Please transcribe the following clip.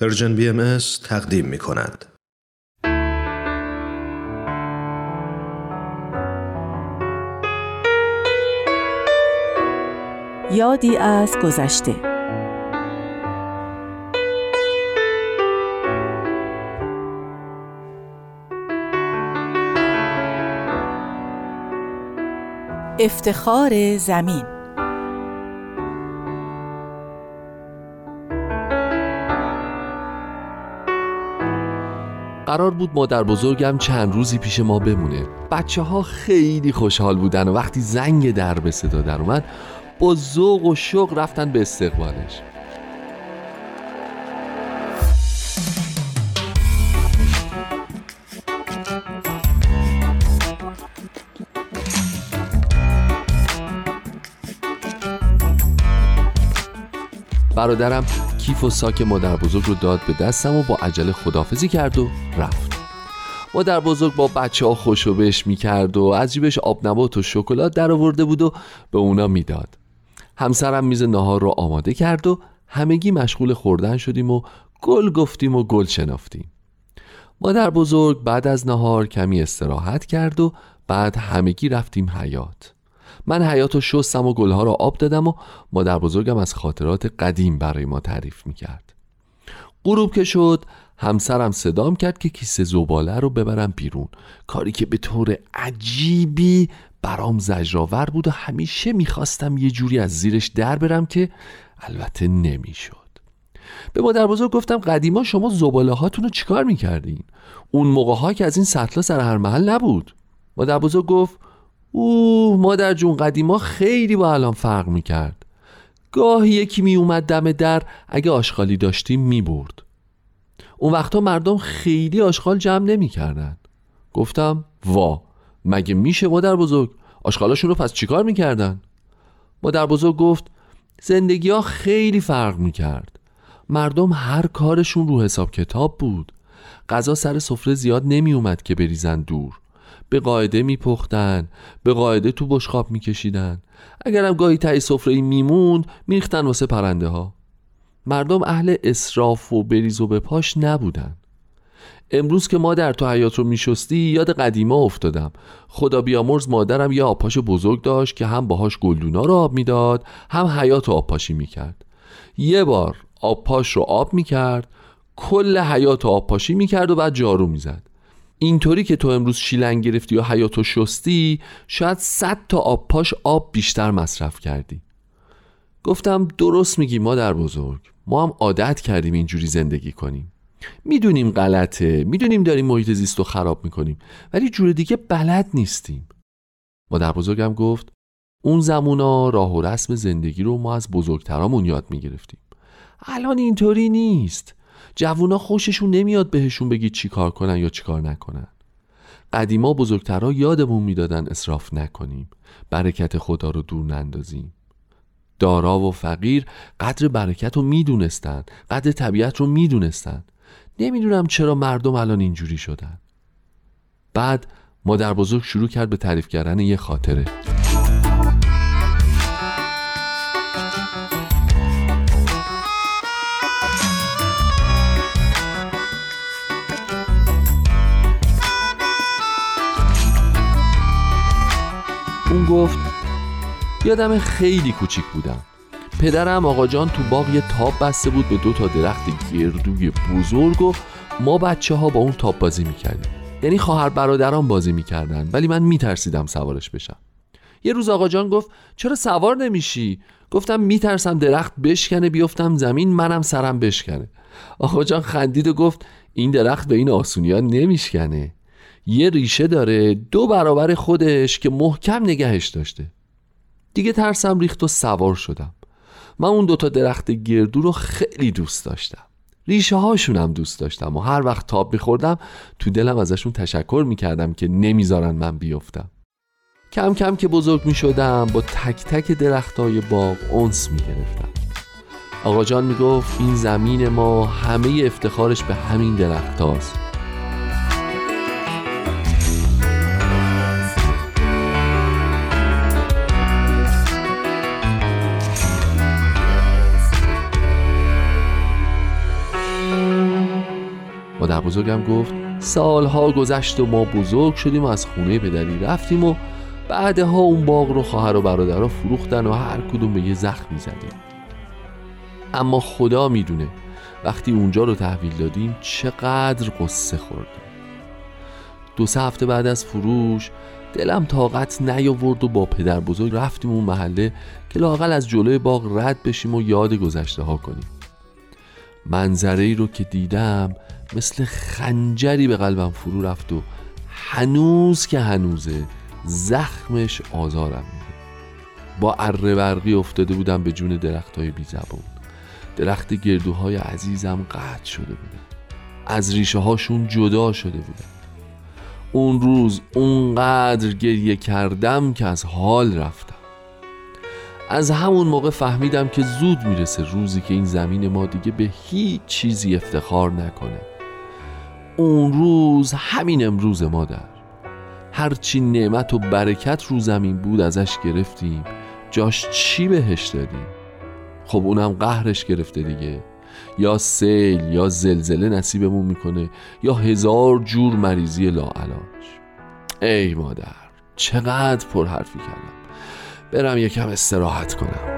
پرژن بی ام تقدیم می کند. یادی از گذشته افتخار زمین قرار بود مادر بزرگم چند روزی پیش ما بمونه. بچه ها خیلی خوشحال بودن و وقتی زنگ در به صدا در اومد با ذوق و شوق رفتن به استقبالش. برادرم کیف و ساک مادر بزرگ رو داد به دستم و با عجله خدافزی کرد و رفت. مادر بزرگ با بچه ها خوشو بش می‌کرد و از جیبش آب نبات و شکلات در آورده بود و به اونا می‌داد. همسرم میز نهار رو آماده کرد و همگی مشغول خوردن شدیم و گل گفتیم و گل شنافتیم مادر بزرگ بعد از نهار کمی استراحت کرد و بعد همگی رفتیم حیات من حیات و شستم و گلها را آب دادم و مادر بزرگم از خاطرات قدیم برای ما تعریف می‌کرد. غروب که شد همسرم صدام کرد که کیسه زباله رو ببرم بیرون. کاری که به طور عجیبی برام زجرآور بود و همیشه می‌خواستم یه جوری از زیرش در برم که البته نمی‌شد. به مادر بزرگ گفتم قدیما شما زباله هاتون رو چیکار می‌کردین؟ اون موقع ها که از این سطلا سر هر محل نبود. مادر بزرگ گفت اوه مادر جون قدیما خیلی با الان فرق می‌کرد. گاهی یکی می اومد دم در اگه آشغالی داشتیم می برد اون وقتا مردم خیلی آشغال جمع نمی‌کردن گفتم وا مگه میشه مادر بزرگ؟ آشغالاشون رو پس چیکار می‌کردن؟ مادر بزرگ گفت زندگی ها خیلی فرق می‌کرد. مردم هر کارشون رو حساب کتاب بود. غذا سر سفره زیاد نمی اومد که بریزن دور. به قاعده میپختن به قاعده تو بشخاب میکشیدن. اگرم گاهی تایی سفره میموند میریختن واسه پرنده ها مردم اهل اسراف و بریز و به پاش نبودن. امروز که مادر تو حیات رو میشستی یاد قدیما افتادم. خدا بیامرز مادرم یه آبپاش بزرگ داشت که هم باهاش گلدونا رو آب می‌داد هم حیات رو آبپاشی می‌کرد. یه بار آبپاش رو آب می‌کرد کل حیات رو آبپاشی می‌کرد و بعد جارو می‌زد. اینطوری که تو امروز شیلنگ گرفتی و حیاتو شستی شاید صد تا آب پاش آب بیشتر مصرف کردی. گفتم درست میگی مادر بزرگ. ما هم عادت کردیم اینجوری زندگی کنیم. می‌دونیم غلطه می‌دونیم داریم محیط زیست رو خراب می‌کنیم ولی جور دیگه بلد نیستیم. مادر بزرگم گفت اون زمونا راه و رسم زندگی رو ما از بزرگترامون یاد می‌گرفتیم. الان اینطوری نیست. جوونا خوششون نمیاد بهشون بگی چی کار کنن یا چی کار نکنن. قدیما بزرگترها یادمون می‌دادن اصراف نکنیم برکت خدا رو دور نندازیم. دارا و فقیر قدر برکت رو می‌دونستن قدر طبیعت رو می‌دونستن. نمی‌دونم چرا مردم الان اینجوری شدن. بعد مادر بزرگ شروع کرد به تعریف کردن یه خاطره. گفت یادم خیلی کوچیک بودم. پدرم آقا جان تو باغ یه تاب بسته بود به دو تا درخت گردوی بزرگ و ما بچه ها با اون تاب بازی می‌کردیم. یعنی خواهر برادران بازی می‌کردن ولی من میترسیدم سوارش بشم. یه روز آقا جان گفت چرا سوار نمیشی؟ گفتم میترسم درخت بشکنه بیفتم زمین منم سرم بشکنه. آقا جان خندید و گفت این درخت به این آسونی ها نمیشکنه. یه ریشه داره دو برابر خودش که محکم نگهش داشته. دیگه ترسم ریخت و سوار شدم. من اون دوتا درخت گردو رو خیلی دوست داشتم. ریشه هاشونم دوست داشتم و هر وقت تاب میخوردم تو دلم ازشون تشکر می‌کردم که نمی‌ذارن من بیفتم. کم کم که بزرگ می‌شدم با تک تک درخت های باغ اونس می‌گرفتم. آقا جان می‌گفت این زمین ما همه افتخارش به همین درخت هاست مادر بزرگم گفت سالها گذشت و ما بزرگ شدیم و از خونه پدری رفتیم و بعدها اون باغ رو خواهر و برادرها فروختن و هر کدوم به یه زخمی زدیم اما خدا می‌دونه وقتی اونجا رو تحویل دادیم چقدر قصه خوردیم. دو سه هفته بعد از فروش دلم طاقت نیاورد و با پدر بزرگ رفتیم اون محله که لاقل از جلوی باغ رد بشیم و یاد گذشته ها کنیم. منظره ای رو که دیدم مثل خنجری به قلبم فرو رفت و هنوز که هنوزه زخمش آزارم میده. با اره برقی افتاده بودم به جون درخت های بی زبون. درخت گردوهای عزیزم قطع شده بودن. از ریشه هاشون جدا شده بودن. اون روز اونقدر گریه کردم که از حال رفتم. از همون موقع فهمیدم که زود می‌رسه روزی که این زمین ما دیگه به هیچ چیزی افتخار نکنه. اون روز همین امروز مادر هرچی نعمت و برکت رو زمین بود ازش گرفتیم جاش چی بهش دادیم؟ خب اونم قهرش گرفته دیگه. یا سیل یا زلزله نصیبمون می‌کنه یا هزار جور مریضی لاعلاج. ای مادر چقدر پر حرفی کردم. برم یکم استراحت کنم.